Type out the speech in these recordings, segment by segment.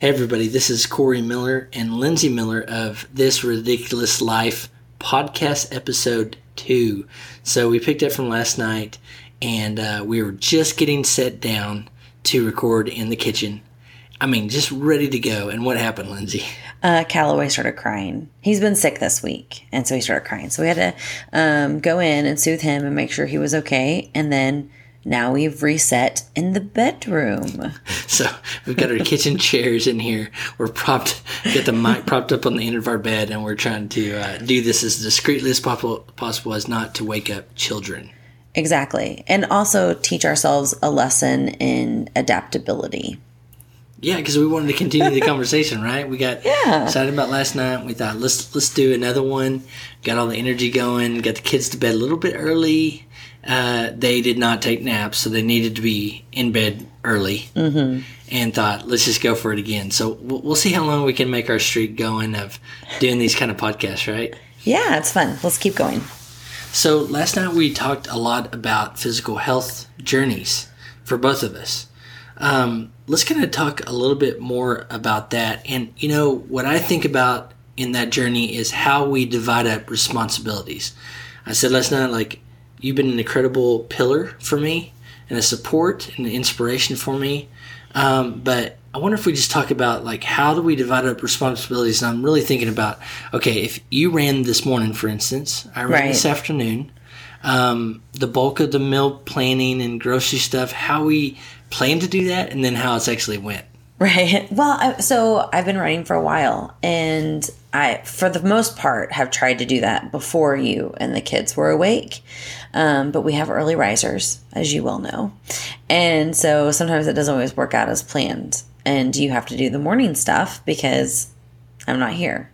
Hey, everybody, this is Corey Miller and Lindsay Miller of This Ridiculous Life podcast episode two. So, we picked up from last night and uh, we were just getting set down to record in the kitchen. I mean, just ready to go. And what happened, Lindsay? uh, Callaway started crying. He's been sick this week, and so he started crying. So we had to um, go in and soothe him and make sure he was okay. And then now we've reset in the bedroom. So we've got our kitchen chairs in here. We're propped, got the mic propped up on the end of our bed, and we're trying to uh, do this as discreetly as possible, possible as not to wake up children. Exactly. And also teach ourselves a lesson in adaptability. Yeah, because we wanted to continue the conversation, right? We got Yeah. excited about last night. We thought let's let's do another one. Got all the energy going. Got the kids to bed a little bit early. Uh, they did not take naps, so they needed to be in bed early. Mm-hmm. And thought let's just go for it again. So we'll, we'll see how long we can make our streak going of doing these kind of podcasts, right? Yeah, it's fun. Let's keep going. So last night we talked a lot about physical health journeys for both of us. Um, let's kind of talk a little bit more about that. And you know what I think about in that journey is how we divide up responsibilities. I said last night, like you've been an incredible pillar for me and a support and an inspiration for me. Um, but I wonder if we just talk about like how do we divide up responsibilities? And I'm really thinking about okay, if you ran this morning, for instance, I ran Right. this afternoon. Um, the bulk of the meal planning and grocery stuff, how we plan to do that, and then how it's actually went. Right. Well, I, so I've been running for a while, and I, for the most part, have tried to do that before you and the kids were awake. Um, but we have early risers, as you well know, and so sometimes it doesn't always work out as planned, and you have to do the morning stuff because I'm not here.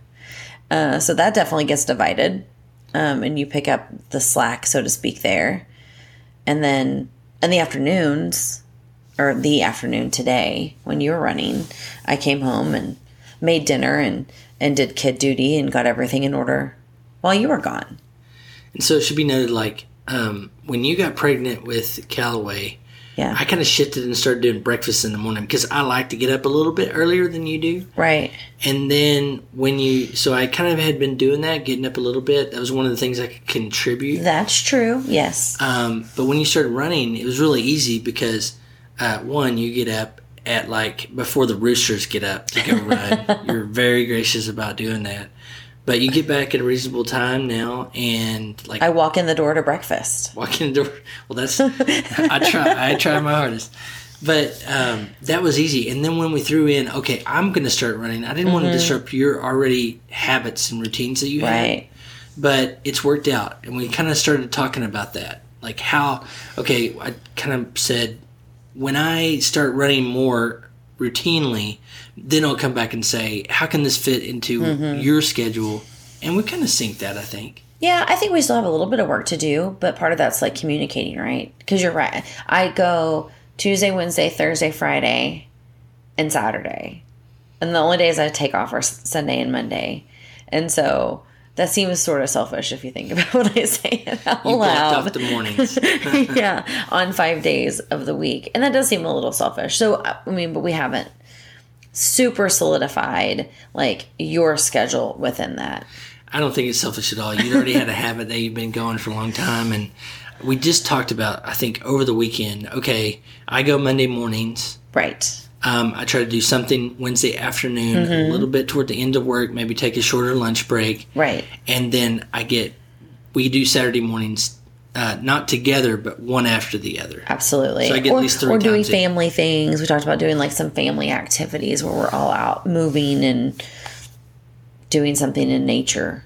Uh, so that definitely gets divided, um, and you pick up the slack, so to speak, there, and then in the afternoons or the afternoon today when you were running, I came home and made dinner and and did kid duty and got everything in order while you were gone. And so it should be noted, like um, when you got pregnant with Callaway, Yeah. I kind of shifted and started doing breakfast in the morning because I like to get up a little bit earlier than you do. right. And then when you, so I kind of had been doing that, getting up a little bit. That was one of the things I could contribute. That's true. Yes. Um, but when you started running, it was really easy because uh, one, you get up at like before the roosters get up to go run. You're very gracious about doing that. But you get back at a reasonable time now, and like I walk in the door to breakfast. walk in the door. Well, that's I try. I try my hardest, but um, that was easy. And then when we threw in, okay, I'm going to start running. I didn't want to disrupt your already habits and routines that you had but it's worked out and we kind of started talking about that like how okay i kind of said when i start running more routinely then i'll come back and say how can this fit into mm-hmm. your schedule and we kind of sync that i think Yeah, I think we still have a little bit of work to do, but part of that's like communicating, right? Because you're right. I go Tuesday, Wednesday, Thursday, Friday, and Saturday. And the only days I take off are Sunday and Monday. And so that seems sort of selfish if you think about what I say it out you loud. off the mornings yeah, on five days of the week. And that does seem a little selfish. So, uh, I mean, but we haven't super solidified like your schedule within that. i don't think it's selfish at all you already had a habit that you've been going for a long time and we just talked about i think over the weekend okay i go monday mornings Right. Um, I try to do something Wednesday afternoon, Mm-hmm. a little bit toward the end of work, maybe take a shorter lunch break, Right. and then I get we do Saturday mornings, uh, not together, but one after the other. Absolutely. So I get at least three or doing family things. We talked about doing like some family activities where we're all out moving and doing something in nature.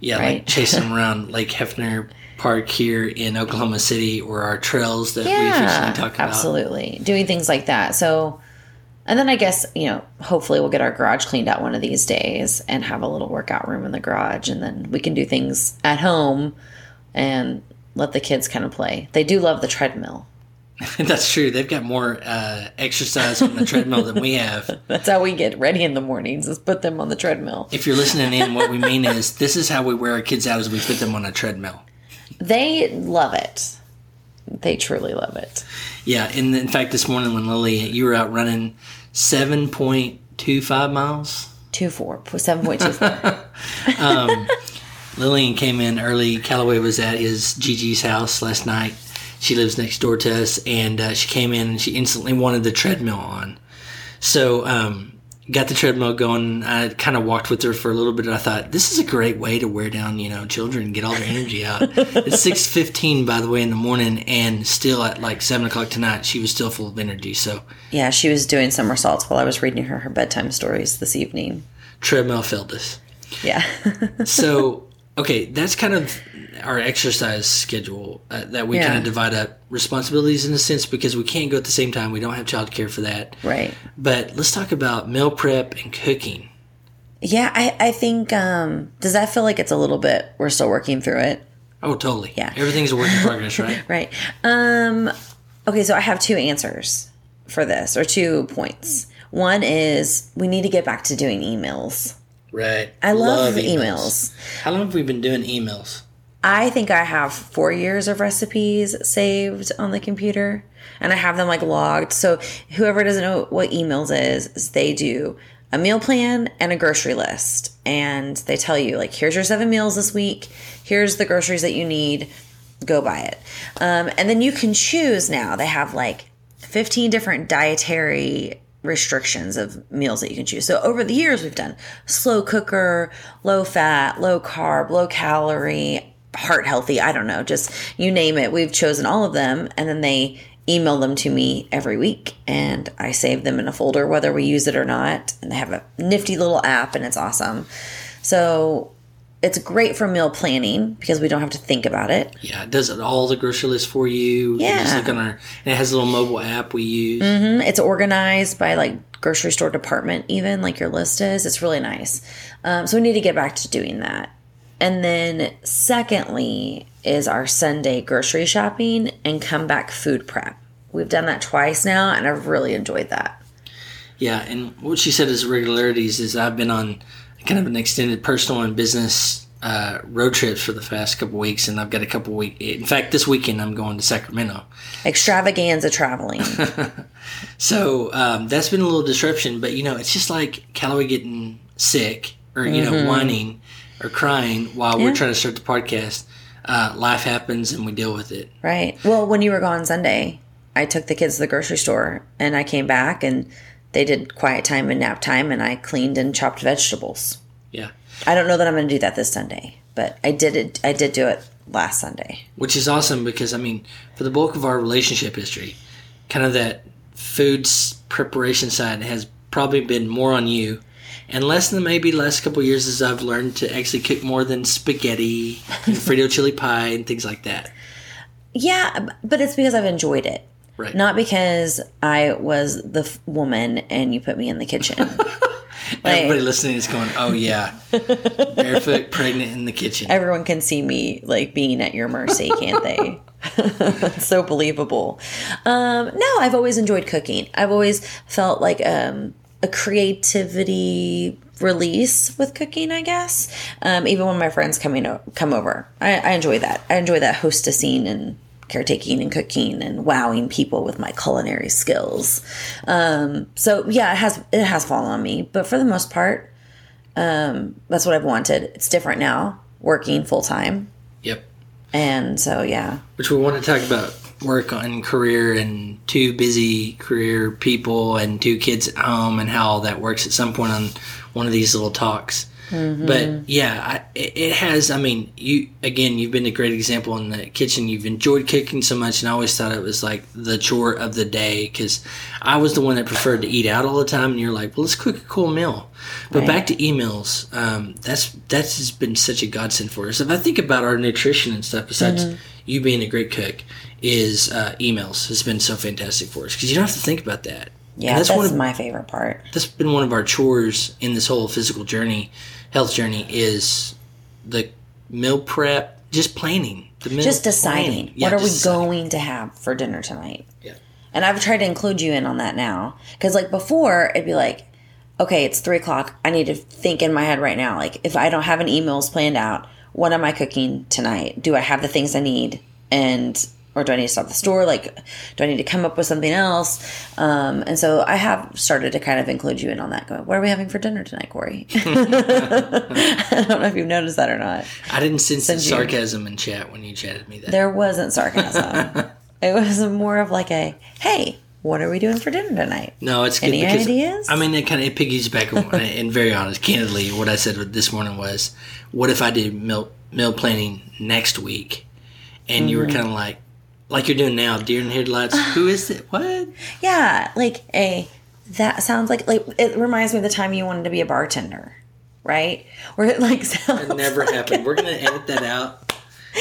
Yeah, Right. like chasing around Lake Hefner Park here in Oklahoma City, or our trails that we Yeah, officially talk about. absolutely. Doing things like that. So, and then I guess, you know, hopefully we'll get our garage cleaned out one of these days and have a little workout room in the garage. And then we can do things at home and let the kids kind of play. They do love the treadmill. That's true. They've got more uh, exercise on the treadmill than we have. That's how we get ready in the mornings is put them on the treadmill. If you're listening in, what we mean is this is how we wear our kids out: is we put them on a treadmill. They love it. They truly love it. Yeah, and in fact, this morning when Lily, you were out running 7.25 miles. Two four, seven point two four. Lillian came in early. Callaway was at his Gigi's house last night. She lives next door to us, and uh, she came in and she instantly wanted the treadmill on. So, um, got the treadmill going. I kind of walked with her for a little bit. And I thought this is a great way to wear down, you know, children and get all their energy out. it's six fifteen, by the way, in the morning, and still at like seven o'clock tonight, she was still full of energy. So, yeah, she was doing somersaults while I was reading her her bedtime stories this evening. treadmill failed us. Yeah. so okay that's kind of our exercise schedule uh, that we Yeah. kind of divide up responsibilities in a sense because we can't go at the same time we don't have childcare for that right. but let's talk about meal prep and cooking Yeah, I, I think um does that feel like it's a little bit we're still working through it? oh totally Yeah. everything's a work in progress right Right. Um okay, so I have two answers for this or two points. One is we need to get back to doing eMeals. Right I love, eMeals. how long have we been doing eMeals I think I have four years of recipes saved on the computer and I have them like logged. So whoever doesn't know what eMeals is, is they do a meal plan and a grocery list. And they tell you like, here's your seven meals this week. Here's the groceries that you need. Go buy it. Um, and then you can choose now. They have like 15 different dietary restrictions of meals that you can choose. So over the years, we've done slow cooker, low fat, low carb, low calorie, heart healthy. I don't know, just you name it. We've chosen all of them, and then they email them to me every week, and I save them in a folder, whether we use it or not. And they have a nifty little app, and it's awesome. So it's great for meal planning because we don't have to think about it. yeah it does it all the grocery list for you You just Yeah. look on our and it has a little mobile app we use It's organized by like grocery store department, even like your list is. It's really nice. Um, so we need to get back to doing that. And then, secondly, is our Sunday grocery shopping and come back food prep. We've done that twice now, and I've really enjoyed that. Yeah, and what she said is regularities is I've been on kind of an extended personal and business uh, road trips for the past couple weeks, and I've got a couple week. In fact, this weekend I'm going to Sacramento, Extravaganza traveling. so um, that's been a little disruption. But you know, it's just like Callaway getting sick or you know whining or crying while we're Mm-hmm. Trying to start the podcast. Uh, life happens, and we deal with it. right. Well, when you were gone Sunday, I took the kids to the grocery store and I came back and they did quiet time and nap time, and I cleaned and chopped vegetables. Yeah, I don't know that I'm going to do that this Sunday, but I did it. I did do it last Sunday. which is awesome because I mean, for the bulk of our relationship history, kind of that foods preparation side has probably been more on you, and less than maybe last couple of years as I've learned to actually cook more than spaghetti and Frito chili pie and things like that. Yeah, but it's because I've enjoyed it, Right. not because I was the f- woman and you put me in the kitchen. Everybody listening is going, "Oh yeah, barefoot, pregnant in the kitchen." Everyone can see me like being at your mercy, can't they? That's so believable. Um, no, I've always enjoyed cooking. I've always felt like um, a creativity release with cooking. I guess um, even when my friends coming o- come over, I, I enjoy that. I enjoy that hostessing and caretaking and cooking and wowing people with my culinary skills. Um, so yeah, it has it has fallen on me, but for the most part, um, that's what I've wanted. It's different now, working full time, Yep. and so yeah, Which we want to talk about work and career and two busy career people and two kids at home and how all that works at some point on one of these little talks. But yeah, I, it has. I mean, you again, you've been a great example in the kitchen. You've enjoyed cooking so much, and I always thought it was like the chore of the day because I was the one that preferred to eat out all the time. And you're like, well, let's cook a cool meal. But back to eMeals, um, that's that's has been such a godsend for us. If I think about our nutrition and stuff, besides you being a great cook, is uh, eMeals has been so fantastic for us because you don't have to think about that. And yeah, that's, one of my favorite part. that's been one of our chores in this whole physical journey, health journey is the meal prep, just planning. The meal Just deciding. Yeah, what are we deciding. going to have for dinner tonight. Yeah. And I've tried to include you in on that now. Because, like, before, it'd be like, okay, it's three o'clock. I need to think in my head right now. Like, if I don't have any eMeals planned out, what am I cooking tonight? Do I have the things I need? And, or do I need to stop the store? Like, do I need to come up with something else? Um, and so I have started to kind of include you in on that. Going, what are we having for dinner tonight, Corey? I don't know if you've noticed that or not. I didn't sense the you- sarcasm in chat when you chatted me that. There wasn't sarcasm. it was more of like a, hey, what are we doing for dinner tonight? No, it's good Any because ideas? I mean it kind of it piggies back on, and very honest, candidly, what I said this morning was, what if I did meal meal planning next week, and you were Mm-hmm. kind of like, like you're doing now, deer in headlights. Who is it? What? Yeah, like a that sounds like like it reminds me of the time you wanted to be a bartender, right? Where it like sounds It never happened. We're gonna edit that out.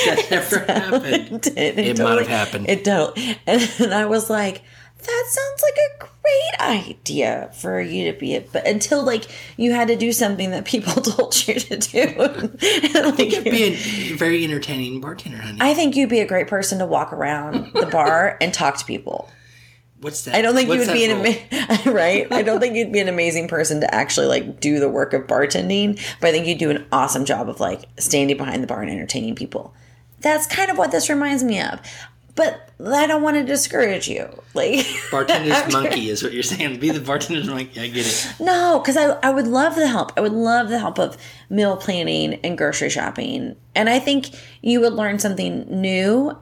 That never happened. it, It might have happened. It don't. And, and I was like, that sounds like a great idea for you to be a but until like you had to do something that people told you to do. And, like, You'd be a very entertaining bartender, honey. I think you'd be a great person to walk around the bar and talk to people. What's that? I don't think What's you would be an ama- right. I don't think you'd be an amazing person to actually like do the work of bartending, but I think you'd do an awesome job of like standing behind the bar and entertaining people. That's kind of what this reminds me of. But I don't want to discourage you. Like bartender's after- monkey is what you're saying. Be the bartender's monkey. I get it. No, because I, I would love the help. I would love the help of meal planning and grocery shopping. And I think you would learn something new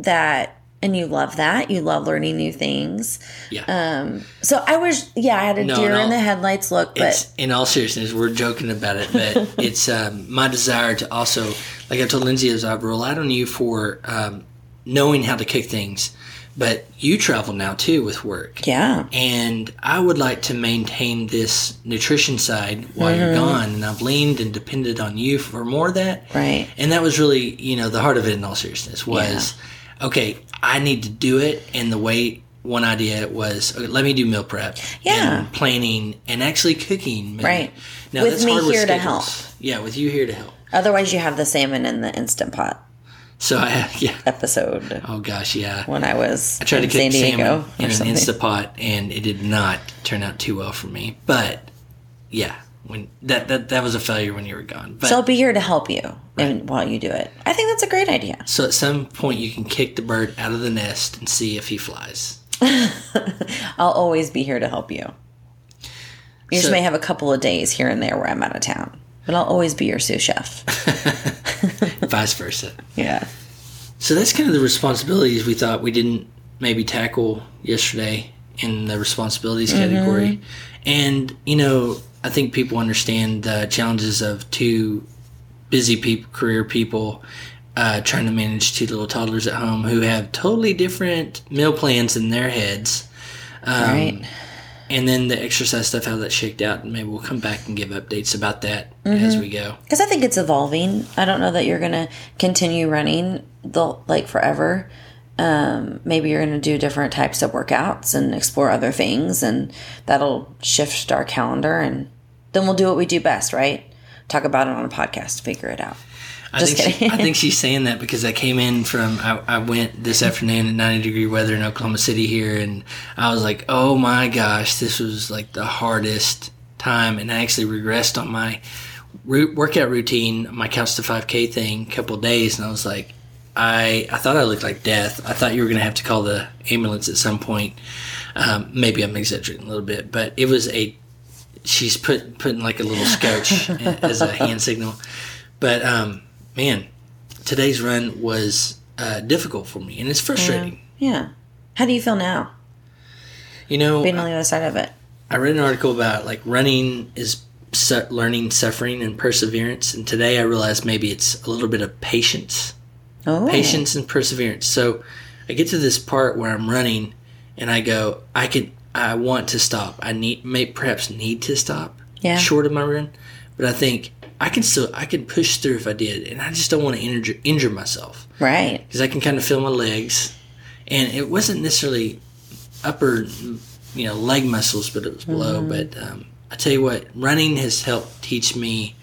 that, and you love that. You love learning new things. Yeah. Um, so I was, yeah, I had a No, deer no. in the headlights look, but it's in all seriousness, we're joking about it, but it's um, my desire to also, like I told Lindsay, is I rely on you for um, knowing how to cook things. But you travel now too with work, yeah, and I would like to maintain this nutrition side while you're Mm-hmm. gone. And I've leaned and depended on you for more of that, right. and that was really, you know, the heart of it in all seriousness was, okay, I need to do it. And the way one idea was, okay, let me do meal prep, Yeah. and planning, and actually cooking. Right. Now With that's me hard here to schedules. Yeah, with you here to help. Otherwise, you have the salmon in the Instant Pot So I yeah. episode Oh gosh, yeah. when I was I tried to in cook San Diego salmon in an. Instapot, and it did not turn out too well for me. But yeah, when that that, that was a failure when you were gone. But so I'll be here to help you and while you do it. I think that's a great idea. so at some point you can kick the bird out of the nest and see if he flies. I'll always be here to help you. You just may have a couple of days here and there where I'm out of town, but I'll always be your sous chef. vice versa. Yeah. So that's kind of the responsibilities we thought we didn't maybe tackle yesterday in the responsibilities category. And, you know, I think people understand the challenges of two busy people, career people, uh, trying to manage two little toddlers at home who have totally different meal plans in their heads. Um, right. And then the exercise stuff, how that shaked out. And maybe we'll come back and give updates about that as we go. Because I think it's evolving. I don't know that you're going to continue running the like forever. Um, maybe you're going to do different types of workouts and explore other things, and that'll shift our calendar. And then we'll do what we do best, right? Talk about it on a podcast, figure it out. I Just think she. I think she's saying that because I came in from I, I went this afternoon at 90 degree weather in Oklahoma City here and I was like oh my gosh this was like the hardest time and I actually regressed on my root workout routine my couch to 5k thing a couple of days and I was like I I thought I looked like death. I thought you were gonna have to call the ambulance at some point. Um, maybe I'm exaggerating a little bit but it was a she's put putting like a little scotch as a hand signal. But um man, today's run was uh, difficult for me, and it's frustrating. Yeah. How do you feel now, You know, being on the other side of it? I read an article about like running is su- learning, suffering, and perseverance, and today I realized maybe it's a little bit of patience, Oh, patience and perseverance. So I get to this part where I'm running, and I go, I could, I want to stop. I need, may perhaps need to stop, Yeah. short of my run, but I think I can still, I can push through if I did, and I just don't want to injure, injure myself. right. because I can kind of feel my legs, and it wasn't necessarily upper, you know, leg muscles, but it was below. But um, I tell you what, running has helped teach me,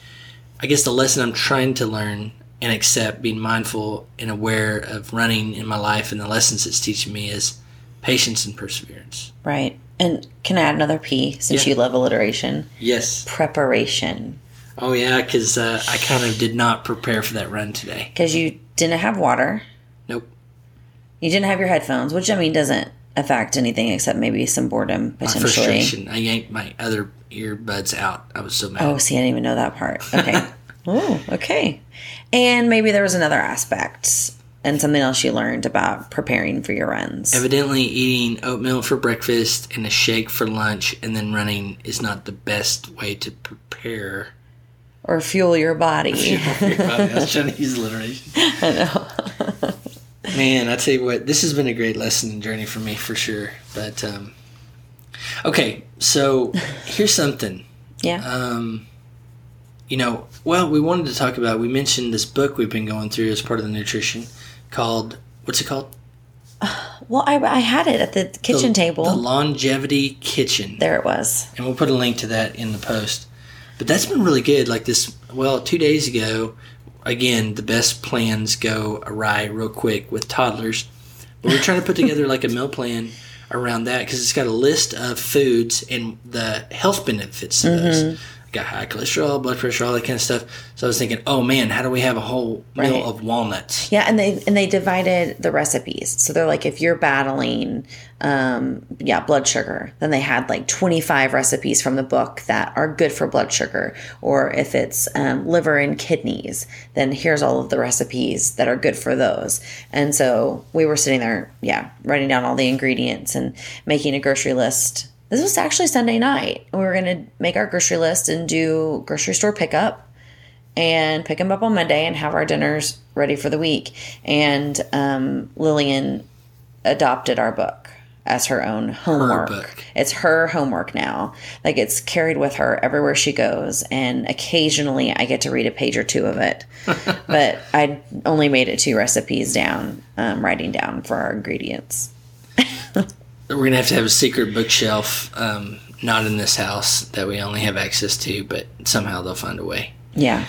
I guess, the lesson I'm trying to learn and accept, being mindful and aware of running in my life, and the lessons it's teaching me is patience and perseverance. Right. And can I add another P since Yeah. you love alliteration? Yes. Preparation. Oh yeah, because uh, I kind of did not prepare for that run today. Because you didn't have water. Nope. You didn't have your headphones, which I mean doesn't affect anything except maybe some boredom My potentially. frustration. I yanked my other earbuds out. I was so mad. Oh, see, I didn't even know that part. Okay. oh, okay. And maybe there was another aspect and something else you learned about preparing for your runs. Evidently, eating oatmeal for breakfast and a shake for lunch and then running is not the best way to prepare. Or fuel your body. I was trying to use alliteration. I know. Man, I tell you what, this has been a great lesson and journey for me for sure. But um, okay, so here's something. yeah. Um, you know, well, we wanted to talk about. We mentioned this book we've been going through as part of the nutrition called what's it called? well, I, I had it at the kitchen The- table. The Longevity Kitchen. there it was. and we'll put a link to that in the post. But that's been really good. Like this, well, two days ago, again, the best plans go awry real quick with toddlers. But we're trying to put together like a meal plan around that because it's got a list of foods and the health benefits of those. Mm-hmm. Got high cholesterol, blood pressure, all that kind of stuff. So I was thinking, oh man, how do we have a whole Right. meal of walnuts? Yeah, and they and they divided the recipes. So they're like, if you're battling, um, yeah, blood sugar, then they had like 25 recipes from the book that are good for blood sugar. Or if it's um, liver and kidneys, then here's all of the recipes that are good for those. And so we were sitting there, yeah, writing down all the ingredients and making a grocery list. This was actually Sunday night. We were going to make our grocery list and do grocery store pickup and pick them up on Monday and have our dinners ready for the week. And um, Lillian adopted our book as her own homework. book. It's her homework now. Like it's carried with her everywhere she goes. And occasionally I get to read a page or two of it. but I only made it two recipes down, um, writing down for our ingredients. We're gonna have to have a secret bookshelf, um, not in this house that we only have access to, but somehow they'll find a way. Yeah.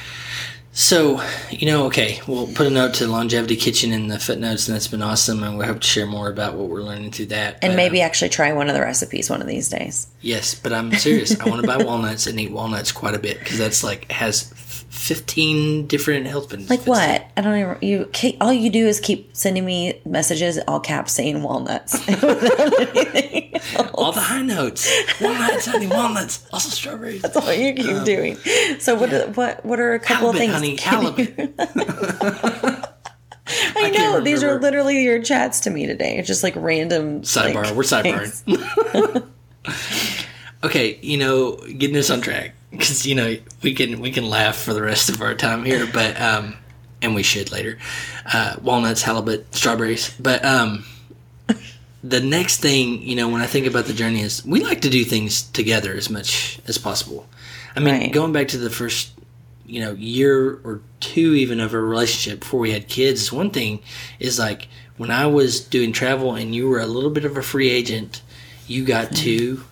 So, you know, okay, we'll put a note to Longevity Kitchen in the footnotes, and that's been awesome, and we hope to share more about what we're learning through that. And But, maybe uh, actually try one of the recipes one of these days. yes, but I'm serious. I want to buy walnuts and eat walnuts quite a bit because that's like has 15 different health benefits. Like what? I don't even. You all you do is keep sending me messages, all caps, saying walnuts. without anything else. All the high notes, walnuts, honey, walnuts, also strawberries. That's all you keep um, doing. So what? What? What are a couple Halibut, of things? honey, halibut. you- I know these are literally your chats to me today. It's just like random Sidebar, like, we're sidebarring. things. okay, you know, getting us on track because you know we can we can laugh for the rest of our time here, but um, and we should later. Uh, walnuts, halibut, strawberries, but um, the next thing you know when I think about the journey is we like to do things together as much as possible. I mean, Right. going back to the first you know year or two even of a relationship before we had kids is one thing is like when i was doing travel and you were a little bit of a free agent you got to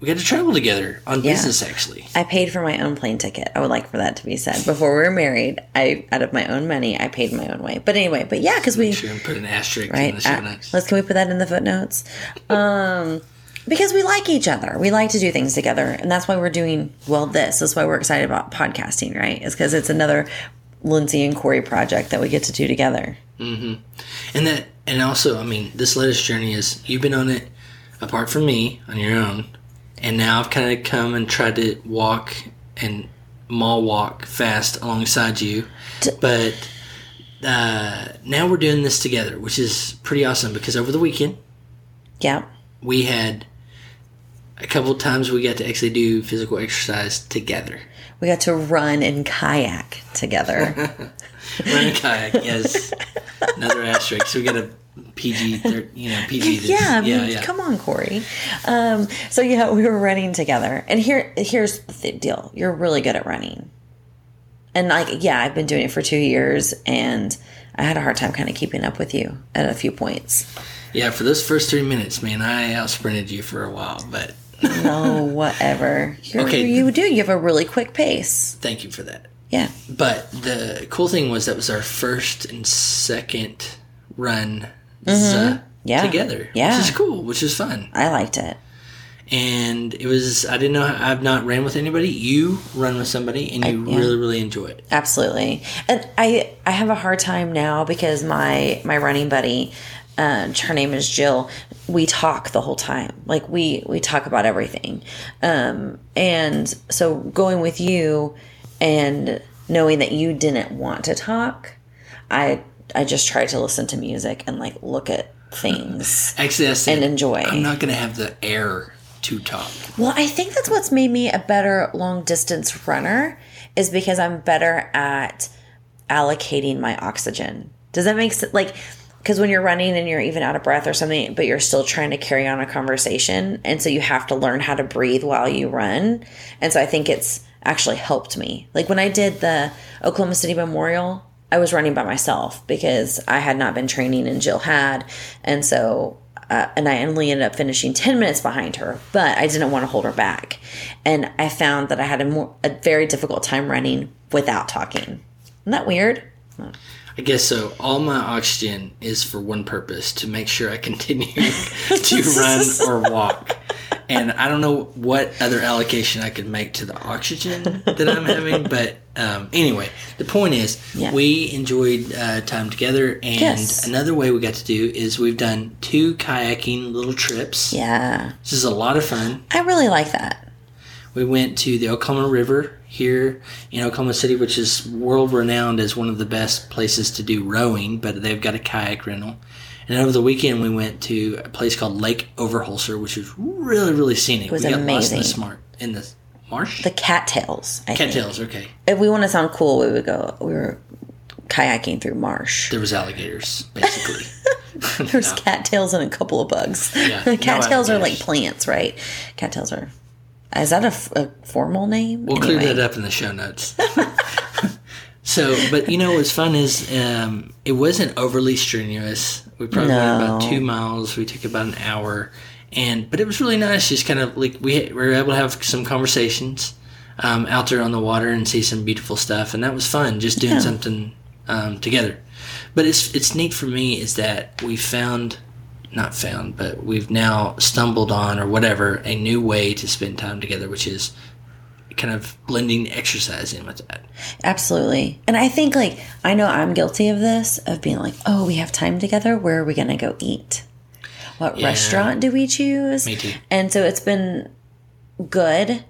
we got to travel together on Yeah. business actually I paid for my own plane ticket. I would like for that to be said. Before we were married, I out of my own money, I paid my own way. But anyway, but yeah, because we sure put an asterisk in right? the show Uh, let's can we put that in the footnotes? Um, because we like each other. We like to do things together, and that's why we're doing well. This that's why we're excited about podcasting, right? is because it's another Lindsay and Corey project that we get to do together. and that and also i mean this latest journey is you've been on it apart from me on your own and now i've kind of come and tried to walk and mall walk fast alongside you. But uh, now we're doing this together which is pretty awesome because over the weekend Yeah, we had a couple of times we got to actually do physical exercise together. We got to run and kayak together. run a kayak yes. Another asterisk. We got a pg you know pg yeah, I mean, yeah yeah come on, Corey. Um, so yeah, we were running together, and here, here's the deal: you're really good at running, and like, yeah, I've been doing it for two years, and I had a hard time kind of keeping up with you at a few points. Yeah, for those first three minutes, man, I out sprinted you for a while, but No, whatever. You're, Okay. you do. You have a really quick pace. thank you for that. Yeah, But the cool thing was that was our first and second run uh, Yeah. together, Yeah. which is cool, which is fun. I liked it. And it was I didn't know I've not ran with anybody. You run with somebody, and you yeah. really really enjoy it. Absolutely. And I I have a hard time now because my my running buddy uh, her name is Jill. We talk the whole time. Like we we talk about everything. Um, and so going with you and knowing that you didn't want to talk, I I just try to listen to music and like look at things. Actually, And enjoy. I'm not going to have the air to talk. Well, I think that's what's made me a better long distance runner is because I'm better at allocating my oxygen. Does that make sense? Like, because when you're running and you're even out of breath or something, but you're still trying to carry on a conversation. And so you have to learn how to breathe while you run. And so I think it's actually helped me. Like when I did the Oklahoma City Memorial, I was running by myself because I had not been training and Jill had. And so uh, and I only ended up finishing 10 minutes behind her, but I didn't want to hold her back. And I found that I had a, more, a very difficult time running without talking. Isn't that weird? I guess so. All my oxygen is for one purpose to make sure I continue to run or walk. And I don't know what other allocation I could make to the oxygen that I'm having, but um, anyway, the point is Yeah. we enjoyed uh, time together. And Yes. another way we got to do is we've done two kayaking little trips. Yeah. This is a lot of fun. I really like that. We went to the Oklahoma River here in Oklahoma City, which is world renowned as one of the best places to do rowing, but they've got a kayak rental. And over the weekend, we went to a place called Lake Overholser, which was really, really scenic. It was we got lost in amazing. the smart in the marsh. The cattails. I think. Cattails, okay. If we want to sound cool, we would go, we were kayaking through marsh. There was alligators, basically. There's cattails and a couple of bugs. Yeah, no cattails are like plants, right? Cattails are. Is that a, f- a formal name? We'll clear that up in the show notes. So, but you know what's fun is um, it wasn't overly strenuous. We probably went about two miles. We took about an hour, and but it was really nice. Just kind of like we, we were able to have some conversations um, out there on the water and see some beautiful stuff, and that was fun. Just doing Yeah. something um, together. But it's it's neat for me is that we found. Not found, but we've now stumbled on, or whatever, a new way to spend time together, which is kind of blending exercise in with that. Absolutely. And I think like I know I'm guilty of this of being like, "Oh, we have time together. Where are we going to go eat? What Yeah. restaurant do we choose?" Me too. And so it's been good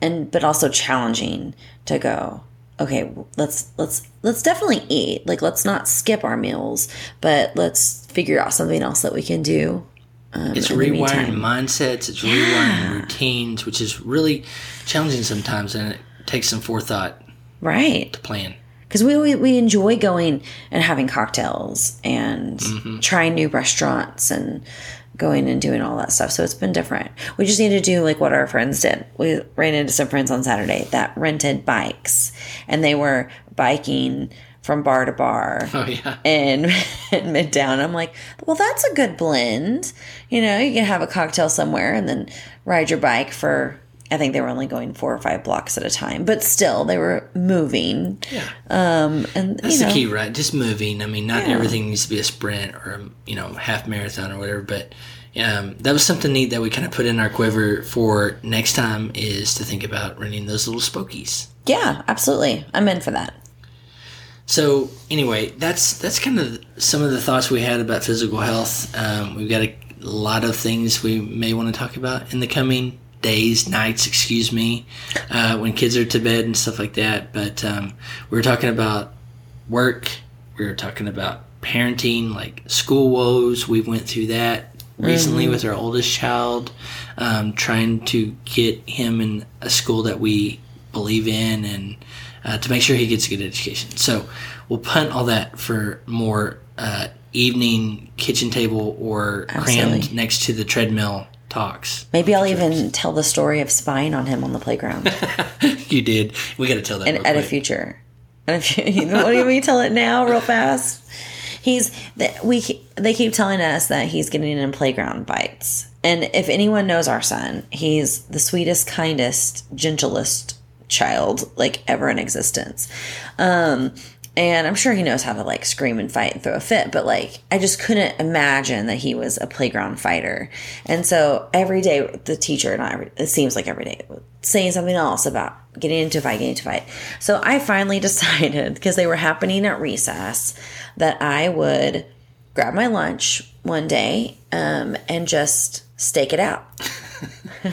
and but also challenging to go, "Okay, let's let's let's definitely eat. Like let's not skip our meals, but let's figure out something else that we can do." Um, It's in rewiring mindsets, it's rewiring routines, which is really challenging sometimes, and it takes some forethought Right. to plan. because we, we we enjoy going and having cocktails and Mm-hmm. trying new restaurants and going and doing all that stuff. So it's been different. We just need to do like what our friends did. We ran into some friends on Saturday that rented bikes and they were biking from bar to bar Oh yeah, in, in Midtown. I'm like, well, that's a good blend. You know, you can have a cocktail somewhere and then ride your bike for. I think they were only going four or five blocks at a time, but still they were moving. yeah. Um, and That's you know, the key, right? Just moving. I mean, not Yeah. everything needs to be a sprint or you know half marathon or whatever, but. Um, that was something neat that we kind of put in our quiver for next time is to think about running those little spokies. yeah, absolutely. I'm in for that. So anyway, that's that's kind of some of the thoughts we had about physical health. Um, we've got a lot of things we may want to talk about in the coming days, nights, excuse me, uh, when kids are to bed and stuff like that. But um, we were talking about work. We were talking about parenting, like school woes. We went through that recently with our oldest child, um, trying to get him in a school that we believe in and uh, to make sure he gets a good education. So we'll punt all that for more uh, evening kitchen table or crammed next to the treadmill talks. Maybe I'll even tell the story of spying on him on the playground you did. We got to tell that. and at a future. And if you, you know, what do you mean tell it now, real fast? He's that we they keep telling us that he's getting in playground bites, and if anyone knows our son, he's the sweetest, kindest, gentlest child like ever in existence. Um, and I'm sure he knows how to like scream and fight and throw a fit, but like I just couldn't imagine that he was a playground fighter. And so every day, the teacher, not every, it seems like every day, saying something else about getting into a fight, getting into a fight. So I finally decided, because they were happening at recess, that I would grab my lunch one day um, and just stake it out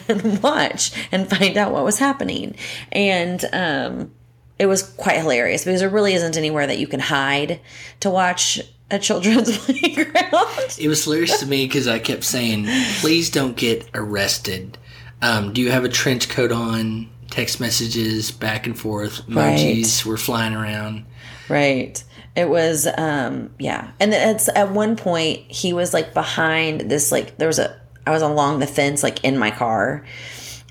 and watch and find out what was happening. And um, it was quite hilarious because there really isn't anywhere that you can hide to watch a children's playground. It was hilarious to me because I kept saying, "Please don't get arrested." Um, do you have a trench coat on? Text messages back and forth. Emojis were flying around. Right. It was um yeah. And it's at one point he was like behind this like there was a I was along the fence like in my car.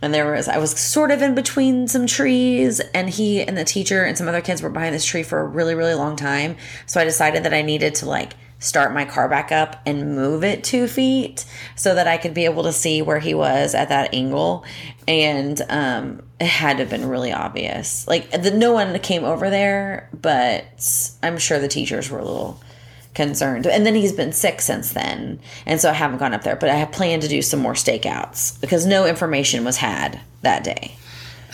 And there was I was sort of in between some trees and he and the teacher and some other kids were behind this tree for a really really long time. So I decided that I needed to like start my car back up and move it two feet so that I could be able to see where he was at that angle. And um, it had to have been really obvious. Like, the, no one came over there, but I'm sure the teachers were a little concerned. And then he's been sick since then. And so I haven't gone up there, but I have planned to do some more stakeouts because no information was had that day.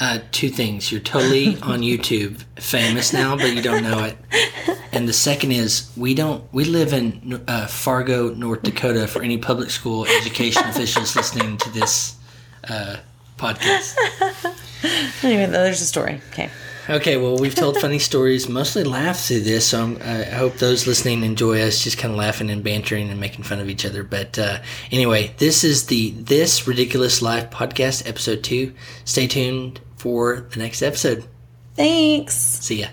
Uh, two things. You're totally on YouTube, famous now, but you don't know it. And the second is we don't. We live in uh, Fargo, North Dakota. For any public school education officials listening to this uh, podcast. Anyway, there's a story. Okay. Okay, well, we've told funny stories, mostly laughed through this. So I'm, I hope those listening enjoy us just kind of laughing and bantering and making fun of each other. But uh, anyway, this is the This Ridiculous Life podcast, episode two. Stay tuned for the next episode. Thanks. See ya.